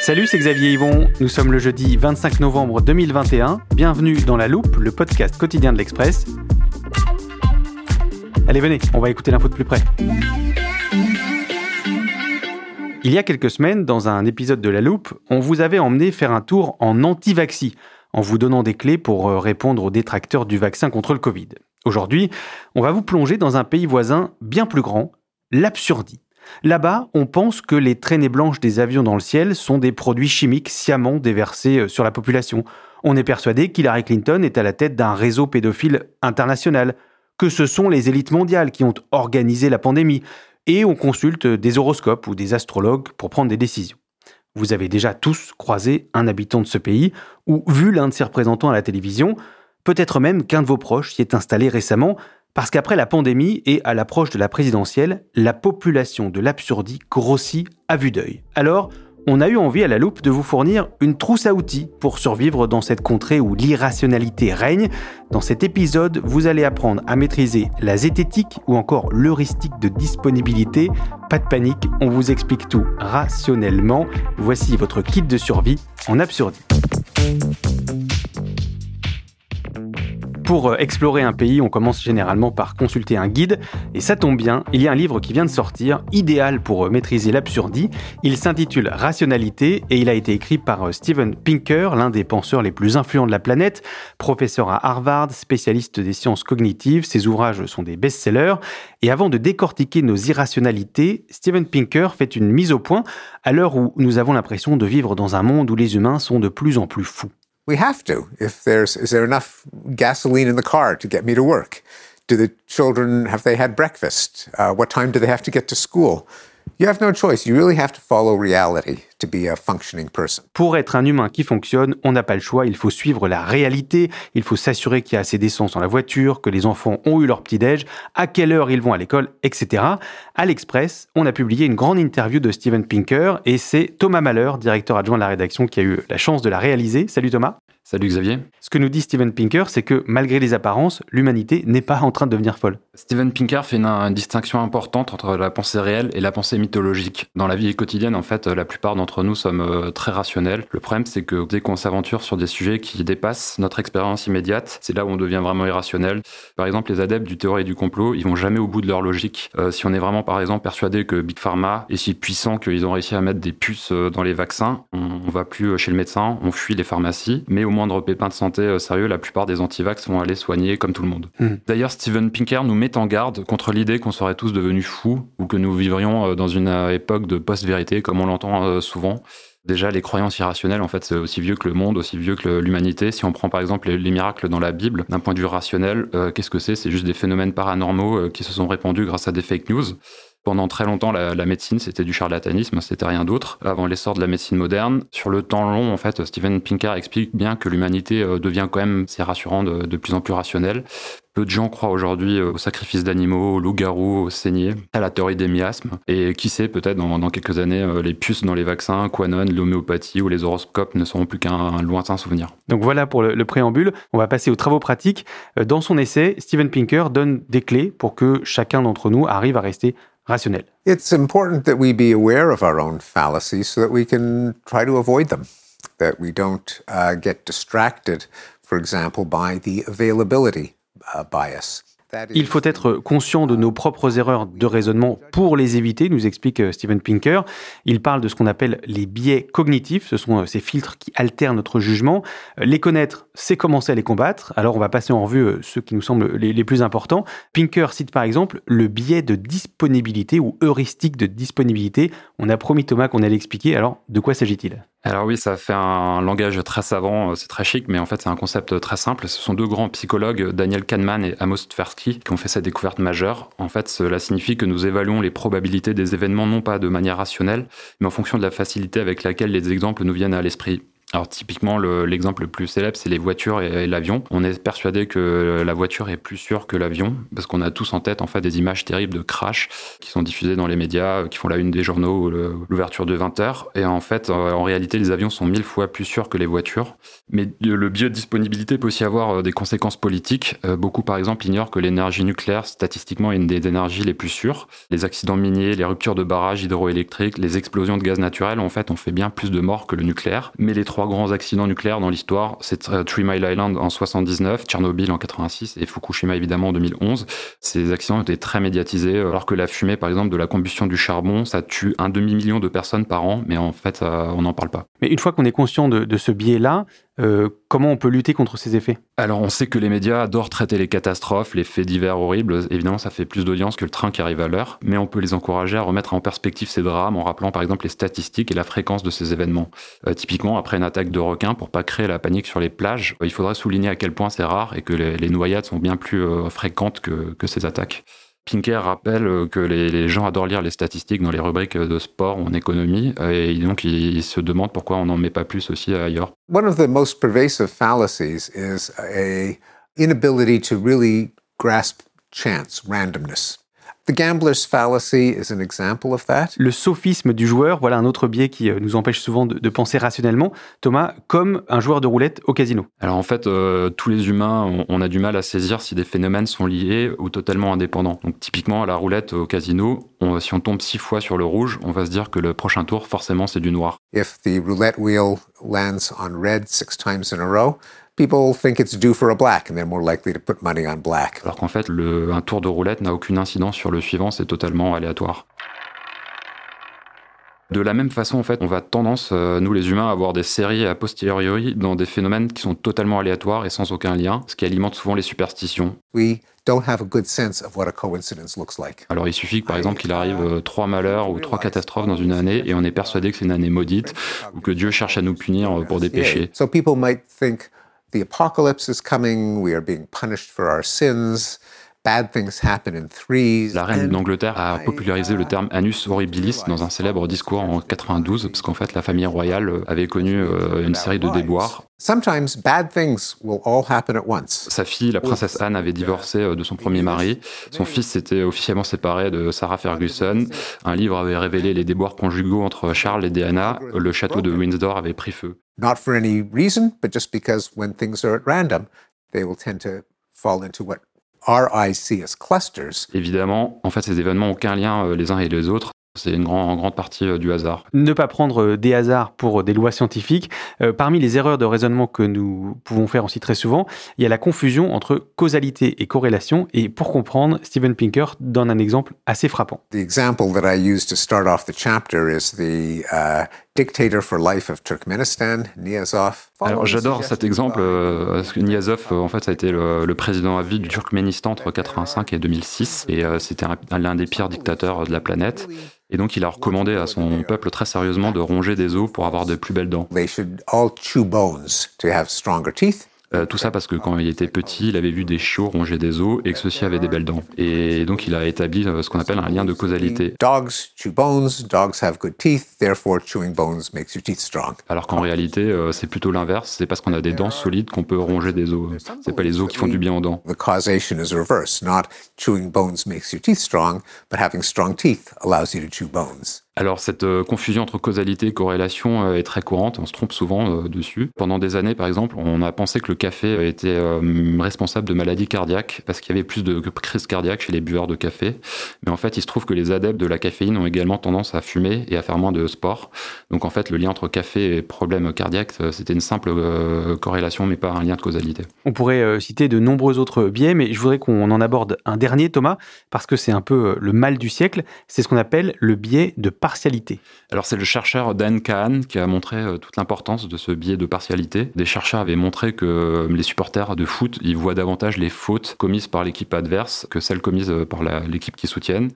Salut, c'est Xavier Yvon. Nous sommes le jeudi 25 novembre 2021. Bienvenue dans La Loupe, le podcast quotidien de l'Express. Allez, venez, on va écouter l'info de plus près. Il y a quelques semaines, dans un épisode de La Loupe, on vous avait emmené faire un tour en anti-vaxi, en vous donnant des clés pour euh, répondre aux détracteurs du vaccin contre le Covid. Aujourd'hui, on va vous plonger dans un pays voisin bien plus grand, l'absurdie. Là-bas, on pense que les traînées blanches des avions dans le ciel sont des produits chimiques sciemment déversés euh, sur la population. On est persuadé qu'Hillary Clinton est à la tête d'un réseau pédophile international, que ce sont les élites mondiales qui ont organisé la pandémie, et on consulte des horoscopes ou des astrologues pour prendre des décisions. Vous avez déjà tous croisé un habitant de ce pays ou vu l'un de ses représentants à la télévision, peut-être même qu'un de vos proches s'y est installé récemment, parce qu'après la pandémie et à l'approche de la présidentielle, la population de l'absurdie grossit à vue d'œil. Alors, on a eu envie à la loupe de vous fournir une trousse à outils pour survivre dans cette contrée où l'irrationalité règne. Dans cet épisode, vous allez apprendre à maîtriser la zététique ou encore l'heuristique de disponibilité. Pas de panique, on vous explique tout rationnellement. Voici votre kit de survie en absurdie. Pour euh, explorer un pays, on commence généralement par consulter un guide, et ça tombe bien, il y a un livre qui vient de sortir, idéal pour euh, maîtriser l'absurdie. Il s'intitule Rationalité, et il a été écrit par euh, Steven Pinker, l'un des penseurs les plus influents de la planète, professeur à Harvard, spécialiste des sciences cognitives. Ses ouvrages sont des best-sellers. Et avant de décortiquer nos irrationalités, Steven Pinker fait une mise au point à l'heure où nous avons l'impression de vivre dans un monde où les humains sont de plus en plus fous. We have to. If there's, is there enough gasoline in the car to get me to work? Do the children, have they had breakfast? Uh, what time do they have to get to school? You have no choice. You really have to follow reality to be a functioning person. Pour être un humain qui fonctionne, on n'a pas le choix, il faut suivre la réalité, il faut s'assurer qu'il y a assez d'essence dans la voiture, que les enfants ont eu leur petit-déj, à quelle heure ils vont à l'école, etc. À l'Express, on a publié une grande interview de Steven Pinker et c'est Thomas Malheur, directeur adjoint de la rédaction, qui a eu la chance de la réaliser. Salut Thomas. Salut Xavier. Ce que nous dit Steven Pinker, c'est que malgré les apparences, l'humanité n'est pas en train de devenir folle. Steven Pinker fait une, distinction importante entre la pensée réelle et la pensée mythologique. Dans la vie quotidienne, en fait, la plupart d'entre nous sommes euh, très rationnels. Le problème, c'est que dès qu'on s'aventure sur des sujets qui dépassent notre expérience immédiate, c'est là où on devient vraiment irrationnel. Par exemple, les adeptes du théorie et du complot, ils vont jamais au bout de leur logique. Euh, si on est vraiment, par exemple, persuadé que Big Pharma est si puissant qu'ils ont réussi à mettre des puces euh, dans les vaccins, on, on va plus chez le médecin, on fuit les pharmacies, mais au moindre pépin de santé euh, sérieux, la plupart des antivax vont aller soigner comme tout le monde. Hmm. D'ailleurs, Steven Pinker nous met en garde contre l'idée qu'on serait tous devenus fous ou que nous vivrions euh, dans une euh, époque de post-vérité, comme on l'entend souvent. Déjà, les croyances irrationnelles, en fait, c'est aussi vieux que le monde, aussi vieux que l'humanité. Si on prend par exemple les, miracles dans la Bible, d'un point de vue rationnel, qu'est-ce que c'est? C'est juste des phénomènes paranormaux qui se sont répandus grâce à des fake news. Pendant très longtemps, la, médecine, c'était du charlatanisme, c'était rien d'autre. Avant l'essor de la médecine moderne, sur le temps long, en fait, Steven Pinker explique bien que l'humanité euh, devient quand même, c'est rassurant, de, plus en plus rationnelle. Peu de gens croient aujourd'hui au sacrifice d'animaux, aux loups-garous, aux saignées, à la théorie des miasmes. Et qui sait, peut-être dans, quelques années, euh, les puces dans les vaccins, Quanon, l'homéopathie ou les horoscopes ne seront plus qu'un lointain souvenir. Donc voilà pour le, le, préambule. On va passer aux travaux pratiques. Euh, dans son essai, Steven Pinker donne des clés pour que chacun d'entre nous arrive à rester It's important that we be aware of our own fallacies so that we can try to avoid them, that we don't uh, get distracted, for example, by the availability Uh, Il faut être conscient de nos propres erreurs de raisonnement pour les éviter, nous explique euh, Steven Pinker. Il parle de ce qu'on appelle les biais cognitifs, ce sont euh, ces filtres qui altèrent notre jugement. Euh, les connaître, c'est commencer à les combattre. Alors on va passer en revue ceux qui nous semblent les, les plus importants. Pinker cite par exemple le biais de disponibilité ou heuristique de disponibilité. On a promis Thomas qu'on allait expliquer, alors de quoi s'agit-il? Alors oui, ça fait un langage très savant, c'est très chic, mais en fait c'est un concept très simple. Ce sont deux grands psychologues, Daniel Kahneman et Amos Tversky, qui ont fait cette découverte majeure. En fait, cela signifie que nous évaluons les probabilités des événements non pas de manière rationnelle, mais en fonction de la facilité avec laquelle les exemples nous viennent à l'esprit. Alors typiquement, l'exemple le, plus célèbre, c'est les voitures et, l'avion. On est persuadé que la voiture est plus sûre que l'avion, parce qu'on a tous en tête en fait des images terribles de crash qui sont diffusées dans les médias, qui font la une des journaux l'ouverture de 20 heures. Et en fait, euh, en réalité, les avions sont mille fois plus sûrs que les voitures. Mais le biodisponibilité peut aussi avoir euh, des conséquences politiques. Euh, beaucoup, par exemple, ignorent que l'énergie nucléaire, statistiquement, est une des énergies les plus sûres. Les accidents miniers, les ruptures de barrages hydroélectriques, les explosions de gaz naturel, en fait, ont fait bien plus de morts que le nucléaire. Mais les trois grands accidents nucléaires dans l'histoire, c'est euh, Three Mile Island en 79, Tchernobyl en 86 et Fukushima évidemment en 2011. Ces accidents ont été très médiatisés, alors que la fumée, par exemple, de la combustion du charbon, ça tue un demi-million de personnes par an, mais en fait, on n'en parle pas. Mais une fois qu'on est conscient de, de ce biais-là, euh, comment on peut lutter contre ces effets? Alors, on sait que les médias adorent traiter les catastrophes, les faits divers horribles. Évidemment, ça fait plus d'audience que le train qui arrive à l'heure, mais on peut les encourager à remettre en perspective ces drames en rappelant par exemple les statistiques et la fréquence de ces événements. Euh, typiquement, après une attaque de requin, pour pas créer la panique sur les plages, il faudrait souligner à quel point c'est rare et que les, noyades sont bien plus euh, fréquentes que, que ces attaques. Pinker rappelle euh, que les, gens adorent lire les statistiques dans les rubriques de sport ou en économie, et donc ils se demandent pourquoi on n'en met pas plus aussi ailleurs. One of the most pervasive fallacies is a inability to really grasp chance, randomness. The gambler's fallacy is an example of that. Le sophisme du joueur, voilà un autre biais qui euh, nous empêche souvent de, penser rationnellement. Thomas, comme un joueur de roulette au casino. Alors en fait, euh, tous les humains, on, a du mal à saisir si des phénomènes sont liés ou totalement indépendants. Donc typiquement, à la roulette au casino, si on tombe six fois sur le rouge, on va se dire que le prochain tour, forcément, c'est du noir. If the roulette wheel lands on red six times in a row, people think it's due for a black and they're more likely to put money on black. Alors qu'en fait, le, un tour de roulette n'a aucune incidence sur le suivant, c'est totalement aléatoire. De la même façon, en fait, on va tendance, euh, nous les humains, à avoir des séries a posteriori dans des phénomènes qui sont totalement aléatoires et sans aucun lien, ce qui alimente souvent les superstitions. We don't have a good sense of what a coincidence looks like. Alors il suffit que par exemple qu'il arrive euh, trois malheurs ou trois catastrophes dans une année et on est persuadé que c'est une année maudite ou que Dieu cherche à nous punir euh, pour des péchés. So people might think the apocalypse is coming, we are being punished for our sins. Bad things happen in threes. La reine d'Angleterre a popularisé le terme annus horribilis dans un célèbre discours en 92, parce qu'en fait la famille royale avait connu euh, une série de déboires. Sometimes bad things will all happen at once. Sa fille, la princesse Anne, avait divorcé euh, de son premier mari. Son fils s'était officiellement séparé de Sarah Ferguson. Un livre avait révélé les déboires conjugaux entre Charles et Diana. Le château de Windsor avait pris feu. Not for any reason, but just because when things are at random, they will tend to fall into what RIC as clusters. Évidemment, en fait, ces événements n'ont aucun lien euh, les uns et les autres. C'est une grande, en grande partie euh, du hasard. Ne pas prendre euh, des hasards pour des lois scientifiques. parmi les erreurs de raisonnement que nous pouvons faire aussi très souvent, il y a la confusion entre causalité et corrélation. Et pour comprendre, Steven Pinker donne un exemple assez frappant. The example that I use to start off the chapter is the uh, dictator for life of Turkmenistan, Niyazov. Alors j'adore cet exemple euh, parce que Niyazov, euh, en fait, ça a été le, président à vie du Turkménistan entre 85 et 2006, et euh, c'était l'un des pires dictateurs de la planète. Et donc il a recommandé à son peuple très sérieusement de ronger des os pour avoir de plus belles dents. Euh, tout ça parce que quand il était petit, il avait vu des chiots ronger des os et que ceux-ci avaient des belles dents. Et donc il a établi euh, ce qu'on appelle un lien de causalité. Dogs chew bones, dogs have good teeth, therefore chewing bones makes your teeth strong. Alors qu'en réalité, euh, c'est plutôt l'inverse. C'est parce qu'on a des dents solides qu'on peut ronger des os. C'est pas les os qui font du bien aux dents. Alors cette euh, confusion entre causalité et corrélation euh, est très courante, on se trompe souvent euh, dessus. Pendant des années, par exemple, on a pensé que le café était responsable de maladies cardiaques parce qu'il y avait plus de crises cardiaques chez les buveurs de café. Mais en fait, il se trouve que les adeptes de la caféine ont également tendance à fumer et à faire moins de sport. Donc en fait, le lien entre café et problèmes cardiaques, c'était une simple corrélation, mais pas un lien de causalité. On pourrait citer de nombreux autres biais, mais je voudrais qu'on en aborde un dernier, Thomas, parce que c'est un peu le mal du siècle. C'est ce qu'on appelle le biais de partialité Alors c'est le chercheur Dan Kahn qui a montré euh, toute l'importance de ce biais de partialité. Des chercheurs avaient montré que euh, les supporters de foot, ils voient davantage les fautes commises par l'équipe adverse que celles commises euh, par l'équipe qui soutiennent.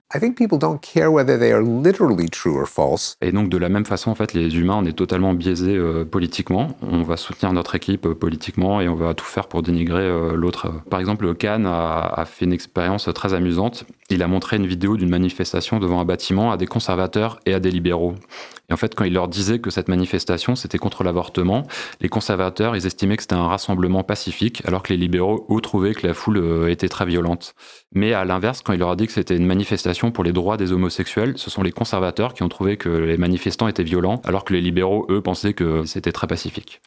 Et donc de la même façon, en fait, les humains, on est totalement biaisés politiquement. On va soutenir notre équipe politiquement et on va tout faire pour dénigrer l'autre. Par exemple, Kahn a, a fait une expérience très amusante. Il a montré une vidéo d'une manifestation devant un bâtiment à des conservateurs et à des libéraux. Et en fait, quand il leur disait que cette manifestation, c'était contre l'avortement, les conservateurs, ils estimaient que c'était un rassemblement pacifique, alors que les libéraux, eux, trouvaient que la foule euh, était très violente. Mais à l'inverse, quand il leur a dit que c'était une manifestation pour les droits des homosexuels, ce sont les conservateurs qui ont trouvé que les manifestants étaient violents, alors que les libéraux, eux, pensaient que c'était très pacifique.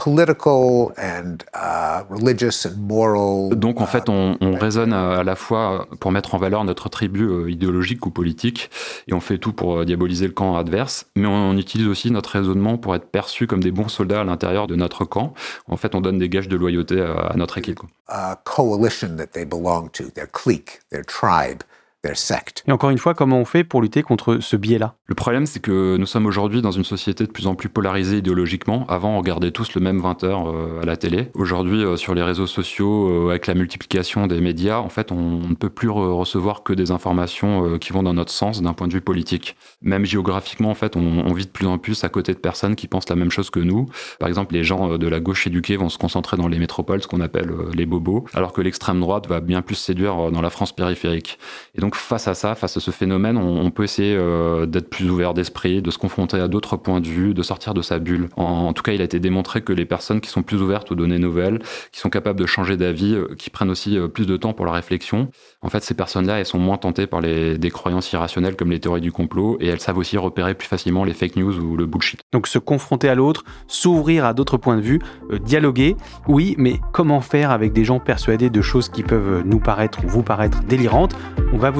Political and, uh, religious and moral, Donc en fait, on, on, raisonne à la fois pour mettre en valeur notre tribu euh, idéologique ou politique, et on fait tout pour euh, diaboliser le camp adverse, mais on, utilise aussi notre raisonnement pour être perçu comme des bons soldats à l'intérieur de notre camp. En fait, on donne des gages de loyauté à, à notre équipe. A coalition that they belong to, their clique, their tribe. Et encore une fois, comment on fait pour lutter contre ce biais-là Le problème, c'est que nous sommes aujourd'hui dans une société de plus en plus polarisée idéologiquement. Avant, on regardait tous le même 20h euh, à la télé. Aujourd'hui, euh, sur les réseaux sociaux, euh, avec la multiplication des médias, en fait, on ne peut plus recevoir que des informations qui vont dans notre sens d'un point de vue politique. Même géographiquement, en fait, on, vit de plus en plus à côté de personnes qui pensent la même chose que nous. Par exemple, les gens de la gauche éduquée vont se concentrer dans les métropoles, ce qu'on appelle les bobos, alors que l'extrême droite va bien plus séduire dans la France périphérique. Et donc, face à ça, face à ce phénomène, on, peut essayer euh, d'être plus ouvert d'esprit, de se confronter à d'autres points de vue, de sortir de sa bulle. En, tout cas, il a été démontré que les personnes qui sont plus ouvertes aux données nouvelles, qui sont capables de changer d'avis, euh, qui prennent aussi euh, plus de temps pour la réflexion, en fait, ces personnes-là, elles sont moins tentées par des croyances irrationnelles comme les théories du complot et elles savent aussi repérer plus facilement les fake news ou le bullshit. Donc se confronter à l'autre, s'ouvrir à d'autres points de vue, dialoguer, oui, mais comment faire avec des gens persuadés de choses qui peuvent nous paraître ou vous paraître délirantes? On va vous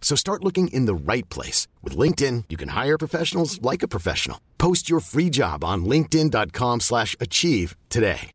So start looking in the right place. With LinkedIn, you can hire professionals like a professional. Post your free job on linkedin.com slash achieve today.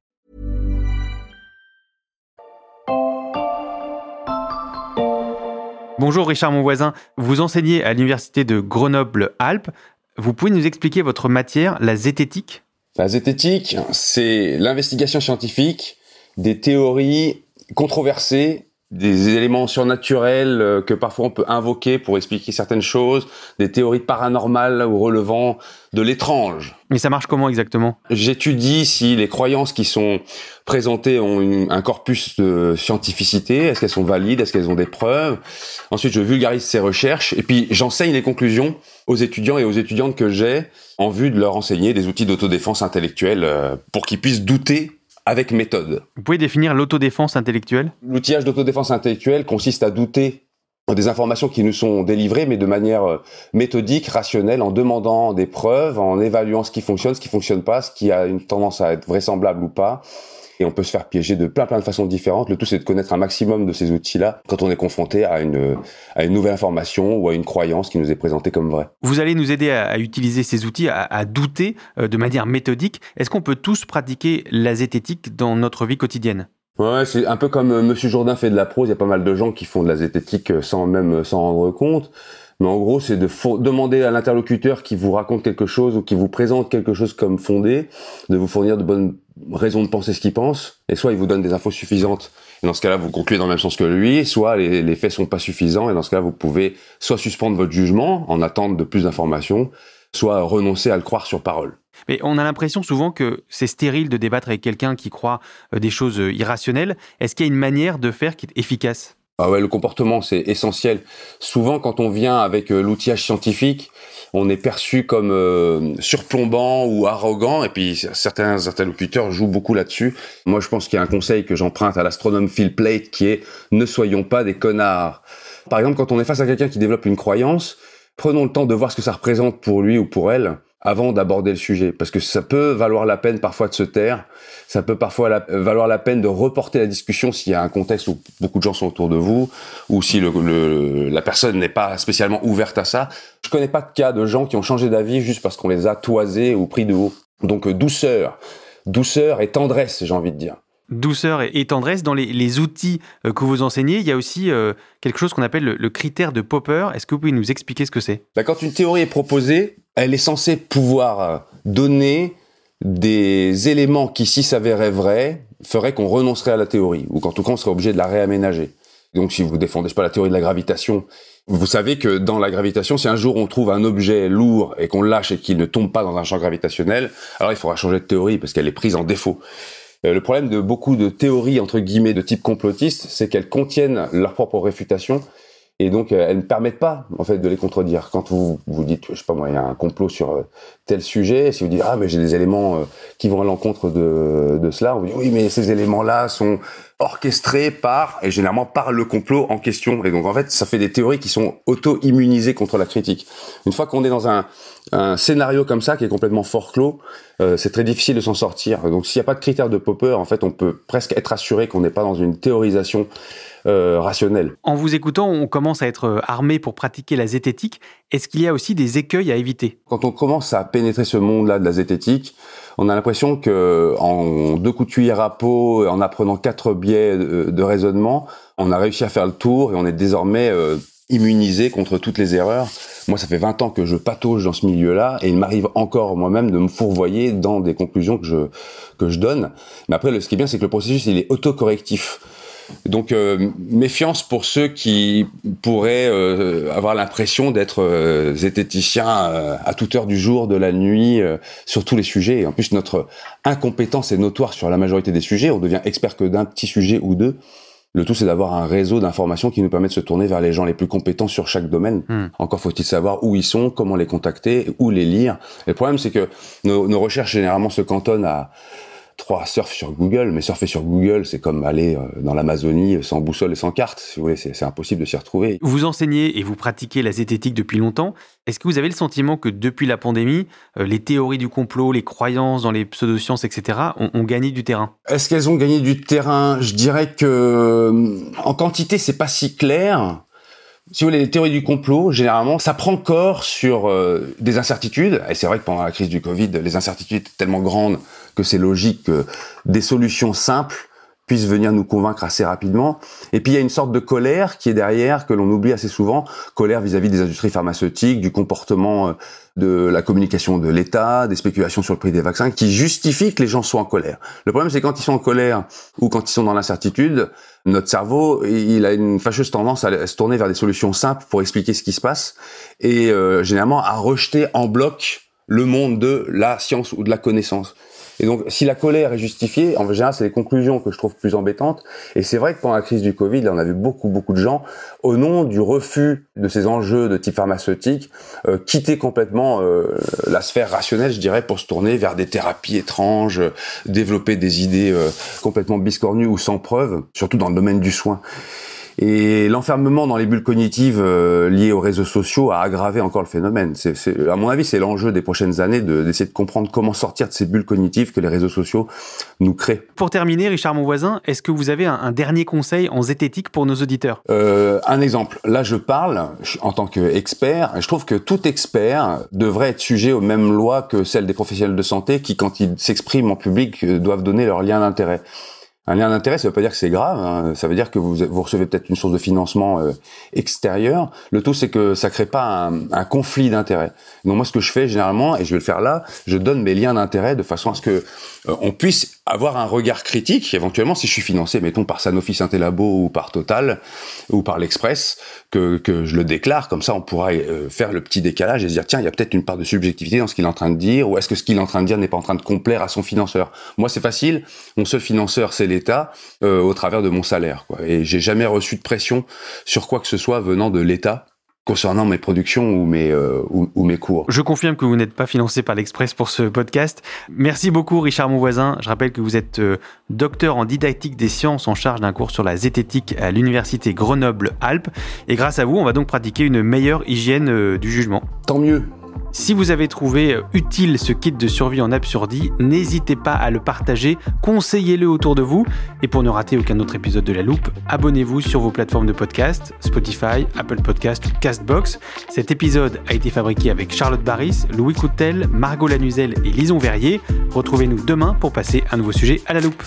Bonjour Richard mon voisin, vous enseignez à l'université de Grenoble-Alpes. Vous pouvez nous expliquer votre matière, la zététique? La zététique, c'est l'investigation scientifique des théories controversées des éléments surnaturels euh, que parfois on peut invoquer pour expliquer certaines choses, des théories paranormales ou relevant de l'étrange. Mais ça marche comment exactement? J'étudie si les croyances qui sont présentées ont un corpus de scientificité, est-ce qu'elles sont valides, est-ce qu'elles ont des preuves? Ensuite, je vulgarise ces recherches et puis j'enseigne les conclusions aux étudiants et aux étudiantes que j'ai en vue de leur enseigner des outils d'autodéfense intellectuelle euh, pour qu'ils puissent douter avec méthode. Vous pouvez définir l'autodéfense intellectuelle? L'outillage d'autodéfense intellectuelle consiste à douter des informations qui nous sont délivrées, mais de manière euh, méthodique, rationnelle, en demandant des preuves, en évaluant ce qui fonctionne, ce qui fonctionne pas, ce qui a une tendance à être vraisemblable ou pas, et on peut se faire piéger de plein plein de façons différentes. Le tout c'est de connaître un maximum de ces outils-là quand on est confronté à une à une nouvelle information ou à une croyance qui nous est présentée comme vraie. Vous allez nous aider à, utiliser ces outils, à, à douter euh, de manière méthodique. Est-ce qu'on peut tous pratiquer la zététique dans notre vie quotidienne? Ouais, c'est un peu comme euh, Monsieur Jourdain fait de la prose. Il y a pas mal de gens qui font de la zététique euh, sans même s'en rendre compte. Mais en gros, c'est de demander à l'interlocuteur qui vous raconte quelque chose ou qui vous présente quelque chose comme fondé, de vous fournir de bonnes raisons de penser ce qu'il pense. Et soit il vous donne des infos suffisantes, et dans ce cas-là, vous concluez dans le même sens que lui, soit les, les faits sont pas suffisants, et dans ce cas-là, vous pouvez soit suspendre votre jugement en attente de plus d'informations, soit renoncer à le croire sur parole. Mais on a l'impression souvent que c'est stérile de débattre avec quelqu'un qui croit euh, des choses euh, irrationnelles. Est-ce qu'il y a une manière de faire qui est efficace? Ah ouais, le comportement, c'est essentiel. Souvent, quand on vient avec euh, l'outillage scientifique, on est perçu comme surplombant ou arrogant, et puis certains interlocuteurs jouent beaucoup là-dessus. Moi, je pense qu'il y a un conseil que j'emprunte à l'astronome Phil Plate qui est « ne soyons pas des connards ». Par exemple, quand on est face à quelqu'un qui développe une croyance, prenons le temps de voir ce que ça représente pour lui ou pour elle avant d'aborder le sujet, parce que ça peut valoir la peine parfois de se taire, ça peut parfois valoir la peine de reporter la discussion s'il y a un contexte où beaucoup de gens sont autour de vous, ou si le, la personne n'est pas spécialement ouverte à ça. Je connais pas de cas de gens qui ont changé d'avis juste parce qu'on les a toisés ou pris de haut. Donc euh, douceur, douceur et tendresse, j'ai envie de dire douceur et, tendresse. Dans les, outils euh, que vous enseignez, il y a aussi euh, quelque chose qu'on appelle le, critère de Popper. Est-ce que vous pouvez nous expliquer ce que c'est? Bah, Quand une théorie est proposée, elle est censée pouvoir donner des éléments qui, si s'avéraient vrais, feraient qu'on renoncerait à la théorie, ou qu'en tout cas on serait obligé de la réaménager. Donc si vous défendez pas la théorie de la gravitation, vous savez que dans la gravitation, si un jour on trouve un objet lourd et qu'on lâche et qu'il ne tombe pas dans un champ gravitationnel, alors il faudra changer de théorie parce qu'elle est prise en défaut. Euh, le problème de beaucoup de théories entre guillemets de type complotiste, c'est qu'elles contiennent leur propre réfutation et donc euh, elles ne permettent pas en fait de les contredire. Quand vous vous dites, je sais pas moi, il y a un complot sur euh, tel sujet, si vous dites ah mais j'ai des éléments qui vont à l'encontre de, de cela, on vous dit oui mais ces éléments-là sont orchestrés par et généralement par le complot en question. Et donc en fait ça fait des théories qui sont auto-immunisées contre la critique. Une fois qu'on est dans un un scénario comme ça qui est complètement fort clos, euh, c'est très difficile de s'en sortir. Donc s'il n'y a pas de critères de Popper, en fait, on peut presque être assuré qu'on n'est pas dans une théorisation euh, rationnelle. En vous écoutant, on commence à être euh, armé pour pratiquer la zététique. Est-ce qu'il y a aussi des écueils à éviter? Quand on commence à pénétrer ce monde-là de la zététique, on a l'impression que en deux coups de cuillère à peau, en apprenant quatre biais de, raisonnement, on a réussi à faire le tour et on est désormais immunisé contre toutes les erreurs. Moi, ça fait 20 ans que je patauge dans ce milieu-là et il m'arrive encore moi-même de me fourvoyer dans des conclusions que je que je donne. Mais après, ce qui est bien, c'est que le processus il est autocorrectif. Donc euh, méfiance pour ceux qui pourraient euh, avoir l'impression d'être euh, zététiciens euh, à toute heure du jour, de la nuit, sur tous les sujets. Et en plus, notre incompétence est notoire sur la majorité des sujets. On devient expert que d'un petit sujet ou deux. Le tout, c'est d'avoir un réseau d'informations qui nous permet de se tourner vers les gens les plus compétents sur chaque domaine. Hmm. Encore faut-il savoir où ils sont, comment les contacter, où les lire. le problème, c'est que nos, nos recherches généralement se cantonnent à trois surf sur Google, mais surfer sur Google, c'est comme aller euh, dans l'Amazonie sans boussole et sans carte, si vous voulez, c'est impossible de s'y retrouver. Vous enseignez et vous pratiquez la zététique depuis longtemps. Est-ce que vous avez le sentiment que depuis la pandémie, euh, les théories du complot, les croyances dans les pseudosciences, etc., ont, gagné du terrain? Est-ce qu'elles ont gagné du terrain? Je dirais que euh, en quantité, c'est pas si clair si vous voulez, les théories du complot, généralement, ça prend corps sur des incertitudes. Et c'est vrai que pendant la crise du Covid, les incertitudes étaient tellement grandes que c'est logique que des solutions simples puissent venir nous convaincre assez rapidement. Et puis il y a une sorte de colère qui est derrière, que l'on oublie assez souvent, colère vis-à-vis des industries pharmaceutiques, du comportement euh, de la communication de l'État, des spéculations sur le prix des vaccins, qui justifient que les gens soient en colère. Le problème, c'est quand ils sont en colère ou quand ils sont dans l'incertitude, notre cerveau, il a une fâcheuse tendance à se tourner vers des solutions simples pour expliquer ce qui se passe et euh, généralement à rejeter en bloc le monde de la science ou de la connaissance. Et donc, si la colère est justifiée, en général, c'est les conclusions que je trouve plus embêtantes. Et c'est vrai que pendant la crise du Covid, là, on a vu beaucoup, beaucoup de gens, au nom du refus de ces enjeux de type pharmaceutique, euh, quitter complètement euh, la sphère rationnelle, je dirais, pour se tourner vers des thérapies étranges, développer des idées euh, complètement biscornues ou sans preuve, surtout dans le domaine du soin. Et l'enfermement dans les bulles cognitives euh, liées aux réseaux sociaux a aggravé encore le phénomène. C'est, à mon avis, c'est l'enjeu des prochaines années d'essayer de comprendre comment sortir de ces bulles cognitives que les réseaux sociaux nous créent. Pour terminer, Richard Monvoisin, est-ce que vous avez un, dernier conseil en zététique pour nos auditeurs? Euh, Un exemple. Là, je parle en tant qu'expert. Je trouve que tout expert devrait être sujet aux mêmes lois que celles des professionnels de santé qui, quand ils s'expriment en public, euh, doivent donner leur lien d'intérêt. Un lien d'intérêt, ça veut pas dire que c'est grave. Hein. Ça veut dire que vous, vous recevez peut-être une source de financement euh, extérieure. Le tout, c'est que ça crée pas un, un conflit d'intérêt. Donc moi, ce que je fais généralement, et je vais le faire là, je donne mes liens d'intérêt de façon à ce que euh, on puisse avoir un regard critique, éventuellement si je suis financé, mettons par Sanofi Saint-Elabo ou par Total ou par l'Express, que, que je le déclare, comme ça on pourra euh, faire le petit décalage et se dire tiens, il y a peut-être une part de subjectivité dans ce qu'il est en train de dire, ou est-ce que ce qu'il est en train de dire n'est pas en train de complaire à son financeur? Moi c'est facile, mon seul financeur c'est l'État euh, au travers de mon salaire, quoi. et j'ai jamais reçu de pression sur quoi que ce soit venant de l'État concernant mes productions ou mes, euh, ou, mes cours. Je confirme que vous n'êtes pas financé par l'Express pour ce podcast. Merci beaucoup Richard Monvoisin. Je rappelle que vous êtes euh, docteur en didactique des sciences en charge d'un cours sur la zététique à l'université Grenoble-Alpes. Et grâce à vous, on va donc pratiquer une meilleure hygiène euh, du jugement. Tant mieux. Si vous avez trouvé euh, utile ce kit de survie en absurdie, n'hésitez pas à le partager, conseillez-le autour de vous. Et pour ne rater aucun autre épisode de La Loupe, abonnez-vous sur vos plateformes de podcast, Spotify, Apple Podcast ou Castbox. Cet épisode a été fabriqué avec Charlotte Barris, Louis Coutel, Margot Lanuzel et Lison Verrier. Retrouvez-nous demain pour passer un nouveau sujet à La Loupe.